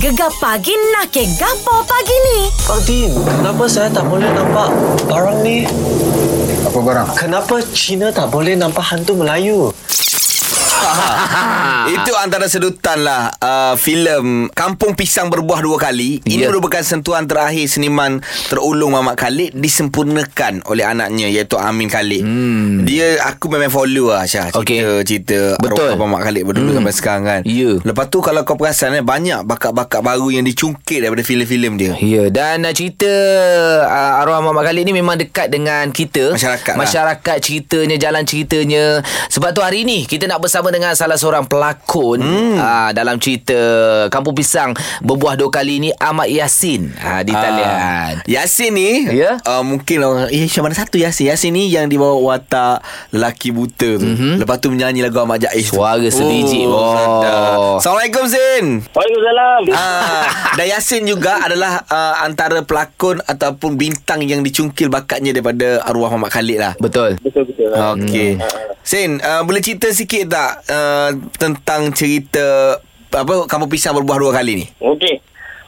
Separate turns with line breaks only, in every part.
Gegar pagi nak ke gapo pagi ni?
Pak Din, kenapa saya tak boleh nampak barang ni?
Apa barang?
Kenapa Cina tak boleh nampak hantu Melayu?
Itu antara sedutan lah uh, filem Kampung Pisang Berbuah Dua Kali. Ini
Ya.
merupakan sentuhan terakhir seniman terulung Mamat Khalid disempurnakan oleh anaknya iaitu Amin Khalid. Hmm. Dia aku memang follow lah Syah cerita
Okey.
cerita
Betul.
arwah Mamat Khalid berdulu hmm. sampai sekarang kan.
Ya.
Lepas tu kalau kau perasan eh, banyak bakat-bakat baru yang dicungkit daripada filem-filem dia.
Ya dan uh, cerita uh, arwah Muhammad Khalid ni memang dekat dengan kita
Masyarakat lah.
Masyarakat ceritanya Jalan ceritanya Sebab tu hari ni Kita nak bersama dengan Salah seorang pelakon hmm. uh, Dalam cerita Kampung Pisang Berbuah dua kali ni Ahmad Yasin uh, Di talian
Ah, Yasin ni
Ya?
uh, Mungkin orang Eh macam mana satu Yasin Yasin ni yang dibawa watak Lelaki buta tu mm-hmm. Lepas tu menyanyi lagu Ahmad Jais.
Suara sebiji. Oh.
sedap. Assalamualaikum Zin
Waalaikumsalam.
Ah, dan Yasin juga adalah uh, antara pelakon ataupun bintang yang dicungkil bakatnya daripada arwah Muhammad Khalid lah.
Betul
Betul betul.
Okey. Sin, uh, boleh cerita sikit tak uh, tentang cerita apa kampung pisang berbuah dua kali ni?
Okey.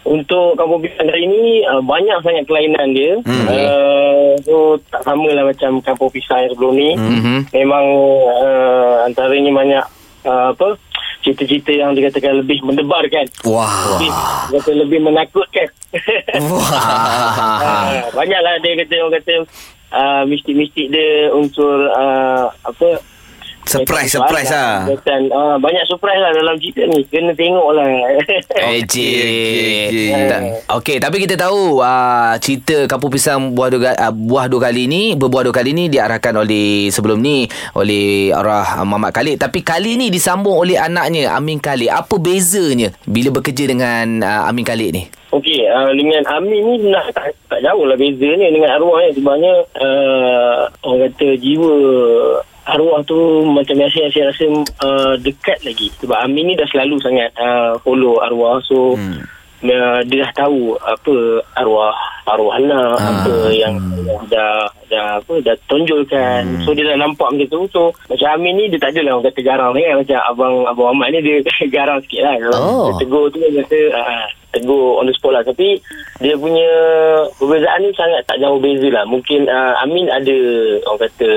Untuk kampung pisang kali ini uh, banyak sangat kelainan dia.
Hmm.
Uh, so tak sama lah macam kampung pisang yang sebelum ni.
Mhm.
Memang uh, antaranya banyak uh, apa cerita-cerita yang dikatakan lebih mendebarkan.
Wah.
Lebih, kata lebih menakutkan.
Wah.
Ah, banyaklah dia kata orang kata uh, mistik-mistik dia unsur uh, apa
Surprise, surprise lah.
uh, banyak surprise lah dalam cerita ni. Kena tengok lah.
Eh,
Okey, okey, okey.
Ta- Okey, tapi kita tahu uh, cerita Kampung Pisang buah dua, uh, buah dua kali ni, berbuah dua kali ni diarahkan oleh sebelum ni oleh arwah uh, Muhammad Khalid, tapi kali ni disambung oleh anaknya Amin Khalid. Apa bezanya bila bekerja dengan uh, Amin Khalid ni?
Okey, uh, dengan Amin ni nak tak, tak jauh lah beza ni dengan arwah ni. Sebenarnya uh, orang kata jiwa arwah tu macam biasa saya rasa uh, dekat lagi. Sebab Amin ni dah selalu sangat uh, follow arwah. So, hmm. uh, dia dah tahu apa arwah arwah anak,
Ah.
apa yang dah dah apa dah tonjolkan. So dia dah nampak macam tu. So macam Amin ni dia tak adalah orang kata garang ni kan. Macam abang abang Ahmad ni dia garang sikit lah. Kalau
Oh.
dia tegur tu dia kata uh, tegur on the spot lah. Tapi dia punya perbezaan ni sangat tak jauh beza lah. Mungkin uh, Amin ada orang kata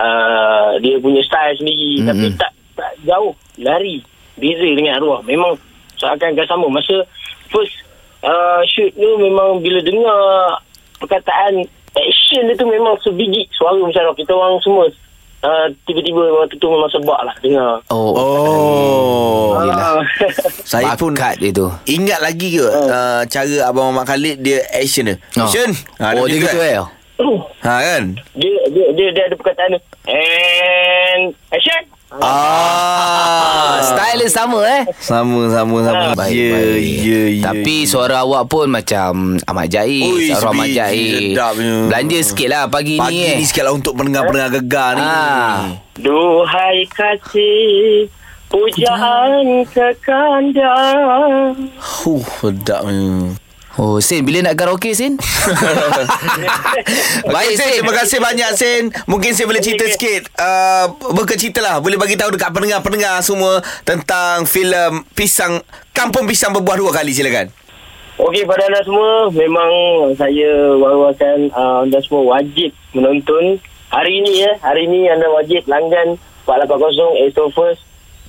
uh, dia punya style sendiri. Mm-hmm. Tapi tak tak jauh lari. Beza dengan arwah. Memang seakan-akan sama. Masa first uh, shoot tu memang bila dengar perkataan action dia tu memang sebiji suara macam arwah. Kita orang semua uh, tiba-tiba waktu tu memang sebab lah dengar.
Oh.
Oh.
Ah.
Saya pun
Bakat dia tu.
Ingat lagi ke uh, cara Abang Muhammad Khalid dia action dia?
Oh.
Action. Ha,
oh, dia gitu eh.
Ha kan?
dia, dia, dia, dia ada perkataan. And action!
Ah, style dia sama eh.
Sama sama sama.
Baik,
Ya
baik.
ya ya.
Tapi suara awak pun macam Ahmad Jais.
Ui,
Suara Jais.
sedapnya.
Belanja sikit lah pagi,
pagi
ni eh.
ni sikit lah untuk pendengar-pendengar gegar ni.
Ah.
Duhai kasih Pujaan kekanda
Huh, sedapnya.
Oh, Sin, bila nak karaoke, Sin?
Baik, Sin. Terima kasih banyak, Sin. Mungkin saya boleh cerita sikit. Uh, bercerita lah. Boleh bagi tahu dekat pendengar-pendengar semua tentang filem Pisang Kampung Pisang Berbuah Dua Kali. Silakan.
Okey pada anda semua Memang saya war-warkan uh, Anda semua wajib menonton Hari ini ya Hari ini anda wajib langgan 480 Astro First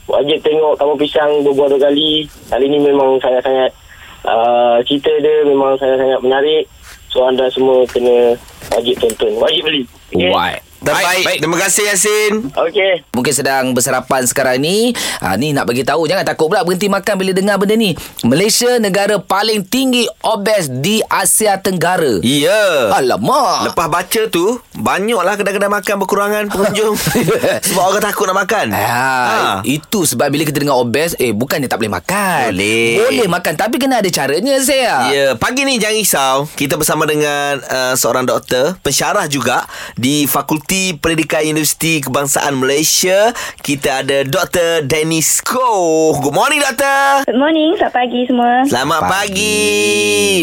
Wajib tengok Kamu Pisang berbuah dua kali Kali ini memang sangat-sangat uh, Cerita dia memang sangat-sangat menarik So anda semua kena Wajib tonton Wajib beli okay?
Why?
Baik. Baik. Terima kasih, Yasin.
Okey
Mungkin sedang bersarapan sekarang ni ha, Ni nak bagi tahu Jangan takut pula berhenti makan bila dengar benda ni Malaysia negara paling tinggi obes di Asia Tenggara
Ya.
Alamak
Lepas baca tu Banyaklah kedai-kedai makan berkurangan pengunjung Sebab orang takut nak makan
Ha, Itu sebab bila kita dengar obes Eh bukannya tak boleh makan
Boleh.
Boleh makan Tapi kena ada caranya saya
Ya, pagi ni jangan risau. Kita bersama dengan uh, seorang doktor, pensyarah juga di Fakulti Pendidikan Universiti Kebangsaan Malaysia. Kita ada Dr. Dennis Koh. Good morning, doktor.
Good morning, selamat pagi semua.
Selamat pagi.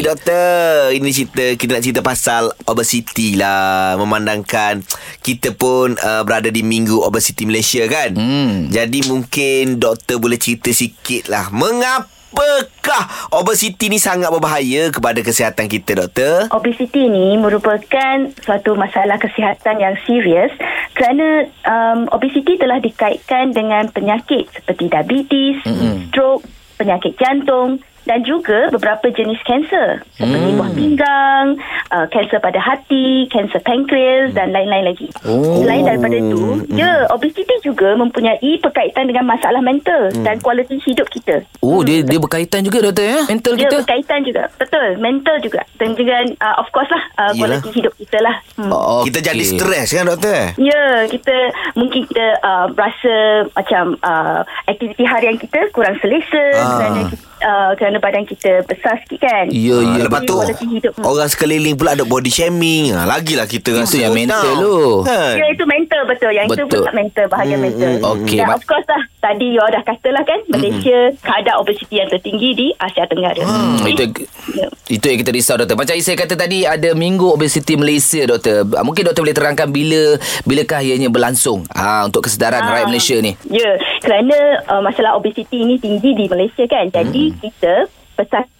Doktor. Ini cerita kita nak cerita pasal obesity lah. Memandangkan kita pun uh, berada di Minggu Obesity Malaysia kan.
Hmm.
Jadi mungkin doktor boleh cerita sikit lah. Mengapa Apakah obesiti ni sangat berbahaya kepada kesihatan kita, doktor?
Obesiti ni merupakan suatu masalah kesihatan yang serius kerana um, obesiti telah dikaitkan dengan penyakit seperti diabetes, mm-hmm. stroke, penyakit jantung dan juga beberapa jenis kanser seperti buah pinggang, uh, kanser pada hati, kanser pankreas dan lain-lain lagi.
Oh.
Selain daripada itu, ya, obesiti juga mempunyai perkaitan dengan masalah mental dan kualiti hidup kita.
Oh, dia dia berkaitan juga doktor ya? Mental
Dia
kita.
berkaitan juga. Betul. Mental juga. Dan juga uh, of course lah uh, kualiti hidup kita lah. Hmm.
Oh,
Kita jadi stres kan, doktor?
Ya, kita mungkin kita uh, rasa macam uh, aktiviti harian kita kurang selesa
Ah.
kerana uh, kerana badan kita besar sikit kan.
Ya,
Ah,
ya.
lepas tu
hidup. Hmm.
orang sekeliling pula ada body shaming. Ha, lagilah kita rasa
yang mental tu.
Kan?
Ya itu mental betul Yang
Betul.
itu pula mental Bahaya
Hmm,
mental
hmm,
okey,
Dan
mak-
of course lah Tadi you all dah katalah kan Malaysia Keadaan obesiti yang tertinggi Di Asia Tenggara
Hmm, itu
ya.
itu yang kita risau doktor. Macam saya kata tadi ada Minggu Obesiti Malaysia doktor. Ah, Mungkin doktor boleh terangkan bila bilakah ianya berlangsung ah untuk kesedaran
Ah.
rakyat Malaysia ni.
Ya, kerana uh, masalah obesiti ini tinggi di Malaysia kan. Jadi
Hmm.
Kita Persatuan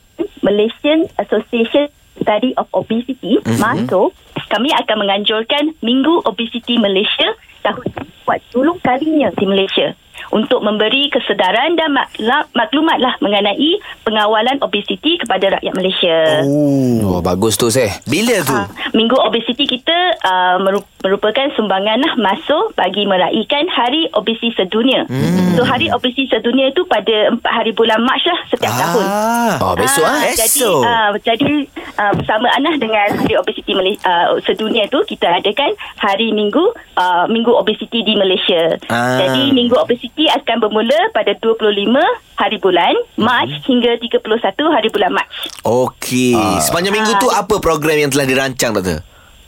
Malaysian Association Study of Obesity
Hmm.
MASO kami akan menganjurkan Minggu Obesiti Malaysia tahun ini buat dulu kalinya di Malaysia untuk memberi kesedaran dan makla- maklumat lah mengenai pengawalan obesiti kepada rakyat Malaysia.
Oh, bagus tu saya.
Bila tu?
Ha, Minggu Obesiti kita uh, meru- merupakan sumbangan lah masuk bagi meraihkan Hari Obesiti Sedunia. Hmm. So Hari Obesiti Sedunia itu pada 4 hari bulan Mac lah setiap tahun.
Oh, besok ah.
Ah, Jadi uh, jadi uh, bersamaan lah dengan Hari Obesiti Malaysia, uh, Sedunia tu kita adakan Hari Minggu uh, Minggu Obesiti di Malaysia.
Ah.
Jadi Minggu Obesiti akan bermula pada 25 hari bulan Mac hingga 31 hari bulan Mac.
Okey.
Ah.
Sepanjang minggu tu apa program yang telah dirancang, doktor?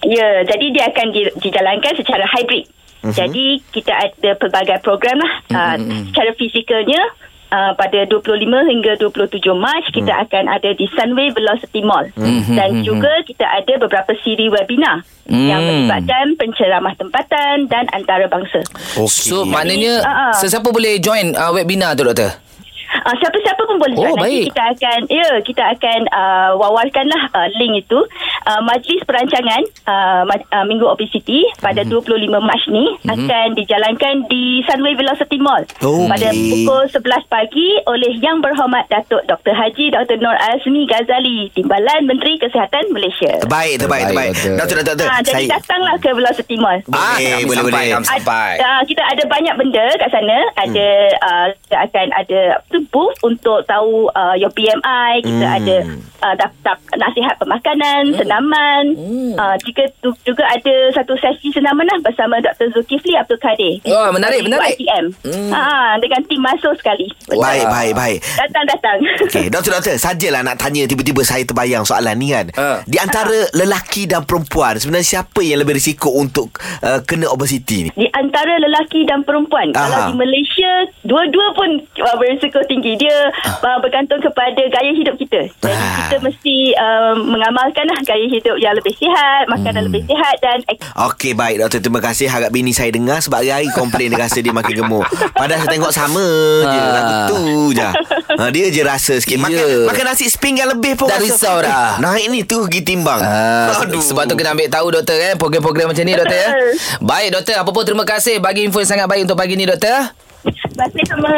Ya, jadi dia akan di- dijalankan secara hybrid.
Mhm.
Uh-huh. Jadi kita ada pelbagai program lah. Uh, secara fizikalnya uh, pada 25 hingga 27 Mac kita
Mhm.
akan ada di Sunway Velocity Mall. Dan juga kita ada beberapa siri webinar yang
Mhm.
melibatkan penceramah tempatan dan antarabangsa.
Okey.
So maknanya
ah.
sesiapa boleh join uh, webinar tu doktor?
Uh, siapa-siapa pun boleh
Oh,
join. Nanti
baik.
kita akan ya kita akan uh, wawarkanlah uh, link itu uh, majlis perancangan uh, ma- uh, Minggu Obesity pada
Mhm.
25 Mac ni akan dijalankan di Sunway Velocity Mall
Okey.
pada pukul 11 pagi oleh Yang Berhormat Datuk Dr Haji Dr Nur Azmi Ghazali Timbalan Menteri Kesihatan Malaysia.
Baik, terbaik,
Terbaik,
terbaik.
doktor.
Doktor, doktor,
Ha, jadi
saya
datanglah ke Velocity Mall.
Boleh,
kami
boleh,
sampai,
boleh.
sampai.
Ad, uh, kita ada banyak benda kat sana. Ada uh, kita akan ada tu booth untuk tahu uh, your BMI. Kita
Hmm.
ada uh, daftar nasihat pemakanan, senaman. Uh, jika tu, juga ada satu sesi senaman lah bersama Dr Zulkifli Abdul Kadir.
Oh, menarik,
Dari
menarik.
ITM. Ha, dengan tim masuk sekali.
Baik, baik, baik.
Datang-datang.
Okey, doktor, doktor, sajalah nak tanya tiba-tiba saya terbayang soalan ni kan.
Ha.
Di antara lelaki dan perempuan, sebenarnya siapa yang lebih risiko untuk uh, kena obesiti ni?
Di antara lelaki dan perempuan
Aha.
Kalau di Malaysia Dua-dua pun uh, berisiko tinggi Dia uh, bergantung kepada gaya hidup kita Jadi
Ah.
kita mesti uh, mengamalkan lah Gaya hidup yang lebih sihat Makanan lebih sihat Dan
Okey, baik doktor. Terima kasih. Harap bini saya dengar sebab hari-hari komplain dia rasa dia makin gemuk. Padahal saya tengok sama je. Lagu tu je. Ha, dia je rasa sikit. Makan,
Ya.
makan nasi sepinggan lebih pun
Dah
rasa,
risau dah.
"Eh, Naik ni tu pergi timbang.
Ah, sebab tu kena ambil tahu doktor kan program-program macam ni doktor ya. Baik doktor, apa pun terima kasih bagi info yang sangat baik untuk pagi ni doktor.
Sama.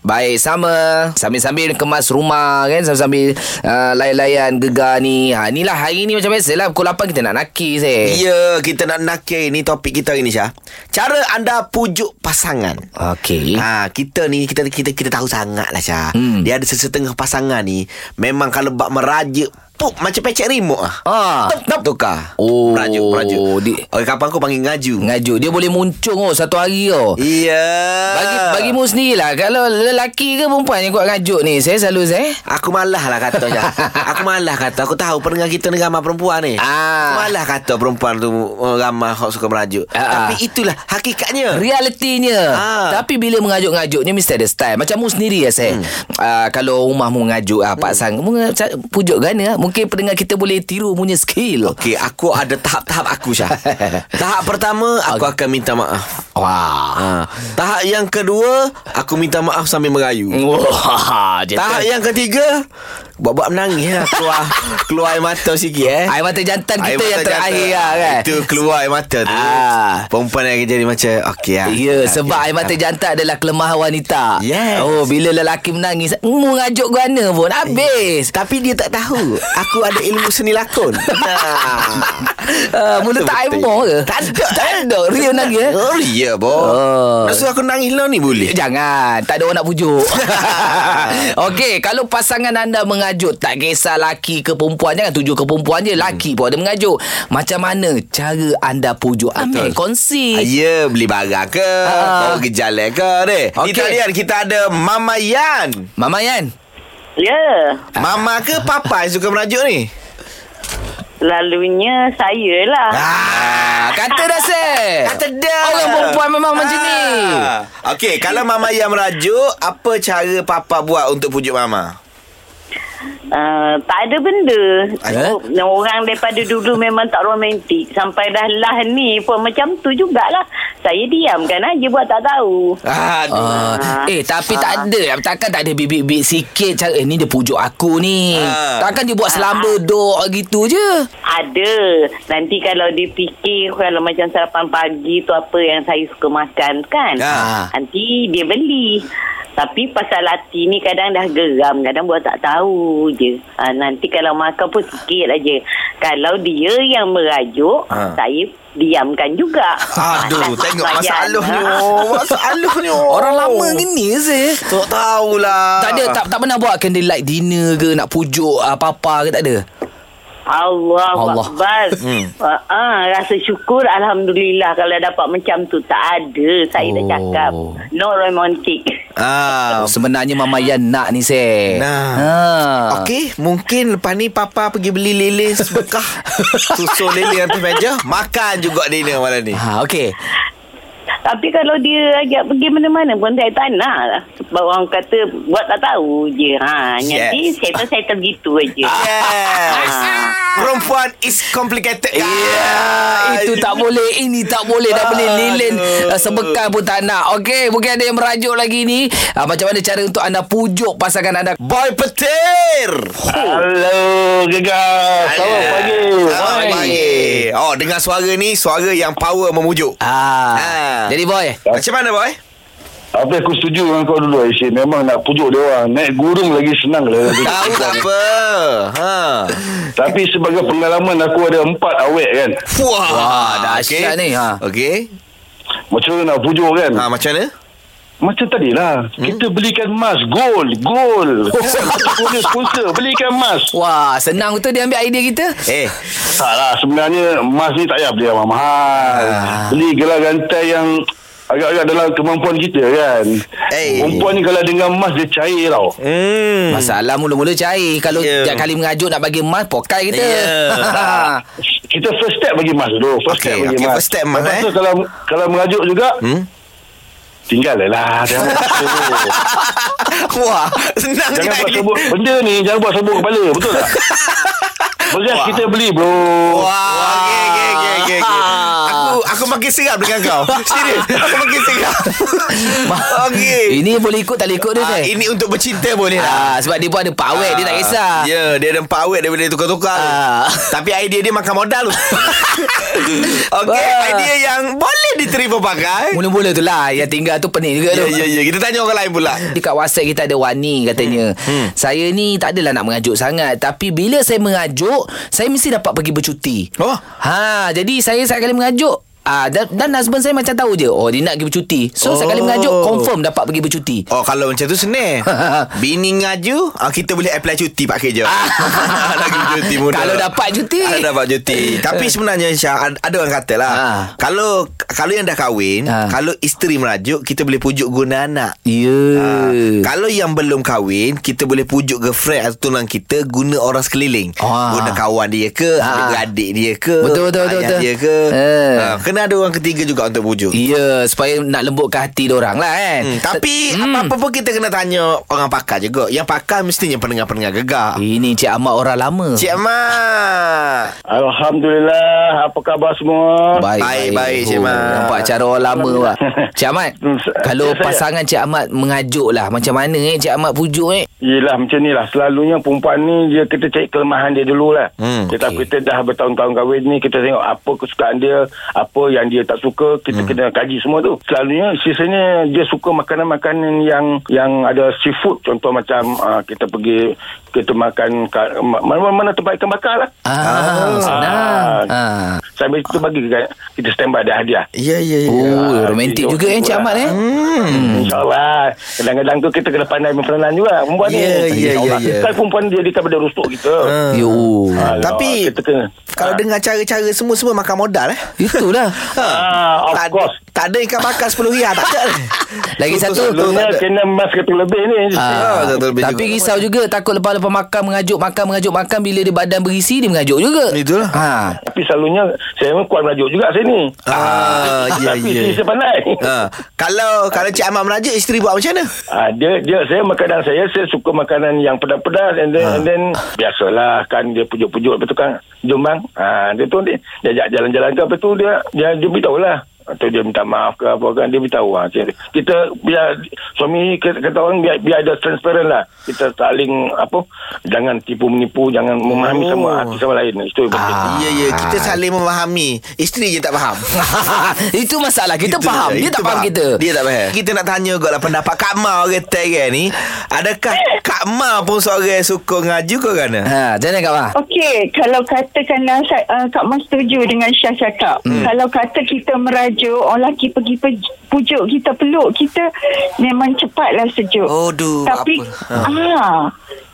Baik sama. Sambil-sambil kemas rumah kan? Sambil-sambil uh, Layan-layan gegar ni. Ha, Inilah hari ni macam biasa lah. Pukul 8 kita nak nakis eh.
Ya, kita nak nakir ni topik kita hari ni Syah. Cara anda pujuk pasangan.
Okey.
Ha, kita ni kita kita kita tahu sangat lah Syah.
Hmm.
Dia ada sesetengah pasangan ni. Memang kalau bak merajuk Pup macam pecek remote ah.
Ah.
Tep, tep, tukar.
Oh,
Merajuk, merajuk.
di-
Orang kapan aku panggil ngaju.
Ngajuk Dia boleh muncung oh Satu hari oh
Iya.
Bagi bagimu sendirilah Kalau lelaki ke perempuan yang kuat ngajuk ni Saya selalu saya
Aku malah lah kata. Aku malah kata Aku tahu pendengar kita ni ramai perempuan ni
Ah.
Aku malah kata perempuan tu uh, Ramai yang suka merajuk
Ah,
Tapi itulah hakikatnya
Realitinya
Ah.
Tapi bila mengajuk-ngajuknya Mesti ada style Macam mu sendiri ya saya hmm. uh, Kalau rumah mu mengajuk uh, Pak Sang mu Pujuk gana Mungkin pendengar kita boleh tiru punya skill
Okey, aku ada tahap-tahap aku Syah. tahap pertama aku
Okey.
akan minta maaf.
Wah.
Ha. Tahap yang kedua, aku minta maaf sambil merayu.
Wah,
Tahap yang ketiga, buat-buat menangis lah. Keluar, keluar air mata sikit eh.
Air mata jantan
Air
kita
mata
yang terakhir
jantan.
lah kan.
Itu keluar air mata tu.
Ah.
Perempuan yang jadi macam, okey lah.
Ya, sebab air mata jantan adalah kelemahan wanita.
Yes.
Oh, bila lelaki menangis, mu ngajuk guana pun habis.
Tapi dia tak tahu Aku ada ilmu seni lakon
Uh, mu letak air moh ke?
Tak ada.
Tak ada. Ria menangis eh?
Oh ya bo
Oh.
Nak suruh aku nangis lah ni boleh
Jangan Tak ada orang nak pujuk Okey Kalau pasangan anda mengajuk Tak kisah laki ke perempuan. Jangan tuju ke perempuan je Laki pun ada mengajuk. Macam mana Cara anda pujuk Ambil kongsi?
Ya beli barang ke
Ah.
Bawa ke jalan ke deh Di
Okey.
talian kita ada Mama Yan.
Mama Yan?
Ya,
Mama ke papa yang suka merajuk ni?
Selalunya saya lah.
ah, Kata dah seh
Kata dah
Orang perempuan memang macam ni.
Ah. Okey Kalau Mama Yan merajuk Apa cara papa buat untuk pujuk Mama
Uh, tak ada benda.
Eh?
Oh, orang daripada dulu memang tak romantik. Sampai dah lah ni pun macam tu jugalah. Saya diamkan aja buat tak tahu.
Aduh
Ah, eh tapi tak ada Takkan tak ada bibit-bibit sikit cara, Eh ni dia pujuk aku ni
Ah.
Takkan dia buat selamba dok gitu je
Ada. Nanti kalau dia fikir kalau macam sarapan pagi tu apa yang saya suka makan kan.
Ah.
Nanti dia beli. Tapi pasal hati ni kadang dah geram. Kadang buat tak tahu je. Ha, nanti kalau makan pun sikit aja. Kalau dia yang merajuk,
Ah.
saya diamkan juga.
Aduh
Tak
Tengok
layan.
masalahnya
Ha.
Masalahnya
Orang lama gini sih
Tak tahulah
Tak ada tak, tak pernah buat candlelight dinner ke Nak pujuk uh, papa ke tak ada
Allah
Allah.
Akbar.
Hmm.
Ah, ah, rasa syukur Alhamdulillah kalau dapat macam tu. Tak ada. Saya dah
Oh.
cakap. No romantic.
Ah,
Sebenarnya Mama Yan nak ni seh
Nah.
ha.
Okey, mungkin lepas ni papa pergi beli lele sebekah. Susun lele atas meja, makan juga dinner malam ni.
ha, Okey
Tapi kalau dia ajak pergi mana-mana pun saya tak nak lah. Sebab orang kata buat tak tahu je. Ha, nanti
Yes.
settle-settle gitu aja.
Yes. Perempuan is complicated.
Ya,
guys.
itu tak boleh, ini tak boleh, tak boleh lilin uh, sebekan pun tak nak. Okey, mungkin ada yang merajuk lagi ni. Uh, macam mana cara untuk anda pujuk pasangan anda?
Boy petir.
Hello, gegar. Selamat pagi.
Selamat
Boy.
Pagi. Oh, dengar suara ni, suara yang power memujuk.
Ah,
Ah.
jadi boy.
Macam mana, boy?
Apa aku setuju dengan kau dulu Aisyah. Memang nak pujuk dia orang. Naik gurung lagi senang lah.
Tahu tak apa. Ha.
Tapi sebagai pengalaman aku ada empat awet kan.
Wah,
Wah, dahsyat ni, ha.
Okey.
Macam mana nak pujuk kan.
Ha, macam mana?
Macam tadilah. Hmm? Kita belikan emas. Gold. Gold. Punya sponsor. Belikan emas.
Wah, senang betul dia ambil idea kita.
Eh,
Tak lah. Sebenarnya emas ni tak payah beli yang mahal.
Ah.
Beli gelar gantai yang agak-agak dalam kemampuan kita kan.
Eh.
Perempuan ni kalau dengan emas dia cair tau.
hmm.
Masalah mula-mula cair. Kalau yeah. kali mengajuk nak bagi emas, pokai kita.
Ya.
Kita first step bagi emas dulu. First
Okey,
step bagi
okey,
emas.
first step emas,
Lepas
eh.
tu kalau kalau mengajuk juga,
Hmm?
Tinggal lah. Jangan buat sebut.
Wah, senang
Jangan
je
buat sebut. Benda ni jangan buat sebut kepala. Betul tak? Beras kita beli bro.
Wah, okey, okey, okey, okey. okey. Aku aku makin serap dengan kau. Serius, aku makin serap. okey.
Ini boleh ikut tak boleh ikut dia,
Ah,
Zai?
ini untuk bercinta boleh lah.
Ah, sebab dia pun ada power, dia tak kisah.
Ya, yeah, dia ada empat awet dia boleh tukar-tukar.
Ah.
Tapi idea dia makan modal. Okey,
Wah.
idea yang boleh diterima pakai.
Mula-mula tu lah Yang tinggal tu pening juga tu
ya, ya. Kita tanya orang lain pula.
Dekat WhatsApp kita ada Wani katanya hmm. Hmm. Saya ni tak adalah nak mengajuk sangat Tapi bila saya mengajuk Saya mesti dapat pergi bercuti
Oh.
Ha, Jadi saya sekali mengajuk Ah, dan, dan husband saya macam tahu je Oh dia nak pergi bercuti So
Oh.
sekali mengajuk Confirm dapat pergi bercuti
Oh kalau macam tu senang Bini ngaju ah, Kita boleh apply cuti Pak kerja Lagi cuti muda
Kalau dapat cuti.
Kalau dapat cuti Tapi sebenarnya Syah ad- Ada orang kata lah
Ha.
Kalau Kalau yang dah kahwin
Ha.
Kalau isteri merajuk Kita boleh pujuk guna anak
Ya
Ha. Kalau yang belum kahwin Kita boleh pujuk girlfriend Atau tunang kita Guna orang sekeliling
Ah.
Guna kawan dia ke
Ah.
Adik-adik dia ke
Betul, betul, betul,
Ayah
betul.
dia ke
Eh.
ha, Kena ada orang ketiga juga untuk bujuk.
Ya, supaya nak lembutkan hati orang lah kan.
Hmm, tapi apa-apa pun kita kena tanya orang pakar juga. Yang pakar mestinya pendengar-pendengar gegar.
Ini Cik Ahmad orang lama.
Cik Mak.
Alhamdulillah. Apa khabar semua?
Baik, baik, Cik Ahmad.
Nampak cara orang lama pak. Cik Ahmad,
Hmm,
kalau
saya-
pasangan Cik Ahmad mengajuk lah. Macam mana eh Cik Ahmad pujuk eh?
Yelah macam ni lah Selalunya perempuan ni dia Kita cari kelemahan dia dulu lah
Hmm,
kita,
okey.
kita dah bertahun-tahun kahwin ni Kita tengok apa kesukaan dia Apa yang dia tak suka Kita
Hmm.
kena kaji semua tu Selalunya sisanya Dia suka makanan-makanan yang Yang ada seafood Contoh macam uh, Kita pergi Kita makan ka- ma- Mana-mana tempat ikan bakar lah
Ah, senang. Ah.
Sambil itu bagi kita- Kita standby ada hadiah
Ya, ya, ya.
Oh, romantik juga eh Cik Ahmad eh.
Hmm. InsyaAllah Kadang-kadang tu kita kena pandai berperanan juga Perempuan ni
ya, ya, ya.
Kan perempuan dia Dia pada rusuk kita
Yo.
Alah,
Tapi
kita kena
kalau
Ah.
dengar cara-cara semua-semua makan modal eh.
Itulah.
Ah, of
tak,
course.
Tak ada ikan bakar 10 riyal tak ada.
Lagi satu,
Selalunya kena emas kata lebih ni.
Ah,
betul, betul
tapi
juga.
risau juga takut lepas-lepas makan mengajuk makan mengajuk makan bila dia badan berisi dia mengajuk juga.
Itulah.
Ha.
Tapi selalunya saya pun kuat merajuk juga saya ni.
Ah, ya,
Tapi
ya.
saya pandai.
Ha, kalau kalau Cik Ahmad merajuk isteri buat macam mana?
Ah, dia dia saya makanan saya saya suka makanan yang pedas-pedas and then,
Ha.
and then biasalah kan dia pujuk-pujuk lepas tu kan jom bang ah dia tu dia dia ajak jalan-jalan ke apa tu dia dia dia beritahu lah atau dia minta maaf ke apa kan dia beritahu ah kita, kita biar suami kata, orang biar biar ada transparent lah kita saling apa jangan tipu menipu jangan memahami
Oh.
sama hati sama lain itu yang penting
Ah.
Ya ya kita saling memahami. Isteri je tak faham.
Itu masalah kita
Itu
faham dia tak faham kita.
Dia tak faham. Kita nak tanya juga lah pendapat Kak Ma orang Tegan ni. Adakah Kak Ma pun seorang yang suka ngaju ke kan?
Ha, macam mana Kak Wah?
Okey, kalau katakanlah Sa- uh, Kak Mas setuju dengan Syah cakap. Hmm. Kalau kata kita merajuk, orang lelaki pergi pe- pujuk kita, peluk kita, memang cepatlah sejuk.
Oh, duh,
Tapi,
apa?
ah,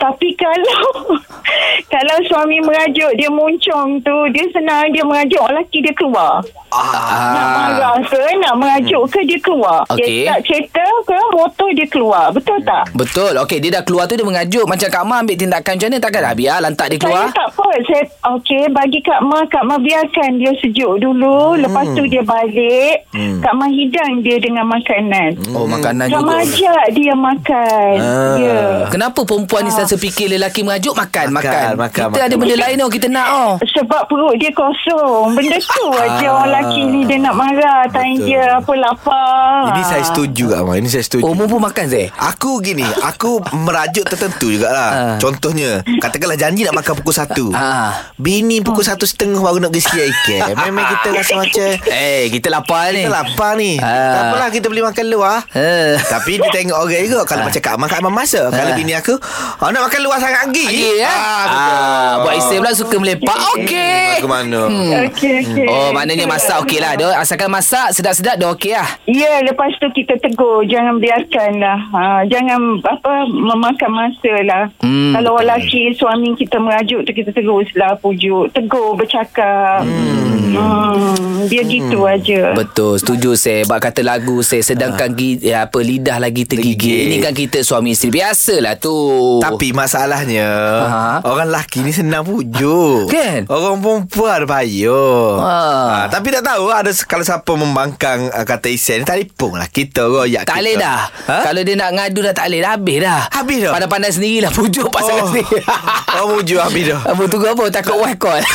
tapi kalau kalau suami merajuk, dia muncung tu, dia senang dia merajuk, orang lelaki dia keluar. Nak marah ke, nak merajuk ke, dia keluar.
Ah. Okey.
Dia tak kereta ke, motor dia keluar. Betul tak?
Betul. Okey, dia dah keluar tu dia mengajuk macam Kak Ma ambil tindakan macam mana takkan dah biar lantak dia keluar.
Saya tak apa. Saya okey bagi Kak Ma, Kak Ma biarkan dia sejuk dulu, hmm. lepas tu dia balik. Hmm. Kak Ma hidang dia dengan makanan.
Oh, makanan
Kak
juga.
Ma ajak dia makan.
Ah.
Ya.
Kenapa perempuan ni selalu fikir lelaki mengajuk makan,
Makan,
makan.
makan,
Kita
makan.
ada benda lain tau kita nak oh.
Sebab perut dia kosong. Benda tu aja orang lelaki ni dia nak marah. Tanya dia apa lapar.
Ini saya setuju Kak Ma. Ini saya setuju.
Oh, mu pun makan Zeh?
Aku gini Aku merajuk tertentu jugalah
Ah.
Contohnya Katakanlah janji nak makan pukul 1
Ah.
Bini pukul satu setengah Baru nak pergi sedia ikan Memang kita rasa macam
Eh, kita lapar ni.
Kita lapar ni
Ah.
Tak apalah kita beli makan luar
Eh.
Tapi dia tengok orang juga Kalau macam Kak Mak Kak Mak masa Kalau
Ah.
bini aku oh, Nak makan luar sangat lagi
Lagi ya?
ah.
Ah, buat isteri pula suka melepak. Okey.
Ke mana
Okey, okey.
Oh, maknanya masak okey lah. Dia asalkan masak sedap-sedap dah okey lah.
Ya, lepas tu kita tegur. Jangan biarkan lah. Ha, jangan apa memakan masa lah.
Hmm,
Kalau lelaki suami kita merajuk tu kita teruslah pujuk. Tegur, bercakap. Hmm. dia gitu aja.
Betul, setuju saya. Bak kata lagu saya sedangkan gi, ya, apa lidah lagi tergigit.
Tergigit.
Ini kan kita suami isteri biasalah tu.
Tapi masalahnya
Ha.
Orang lelaki ni senang pujuk
Kan?
Orang perempuan payah
Ha.
ha. Tapi tak tahu ada Kalau siapa membangkang uh, Kata Isen ni Telefon lah kita royak
Tak boleh dah
ha?
Kalau dia nak ngadu dah tak boleh dah Habis dah
Habis dah?
Pandai-pandai sendirilah Pujuk pasangan
Oh.
sendiri
Oh pujuk habis dah
tunggu apa Takut wife call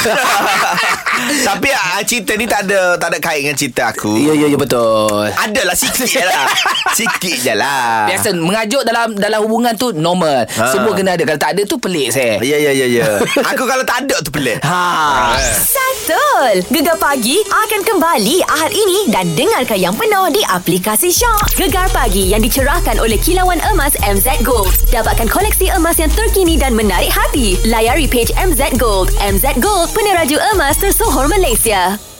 Tapi uh, cerita ni tak ada Tak ada kait dengan cerita aku
Ya ya ya betul
Adalah sikit je lah Sikit je lah
Biasa mengajuk dalam dalam hubungan tu normal.
Ha.
Semua kena ada. Kalau tak ada tu pelik saya.
Ya ya ya ya Aku kalau tak ada tu pelik
Ha.
Settle. Gegar pagi akan kembali Ahad ini dan dengarkan yang penuh di aplikasi Shock. Gegar pagi yang dicerahkan oleh kilauan emas MZ Gold. Dapatkan koleksi emas yang terkini dan menarik hati. Layari page MZ Gold. MZ Gold, peneraju emas tersohor Malaysia.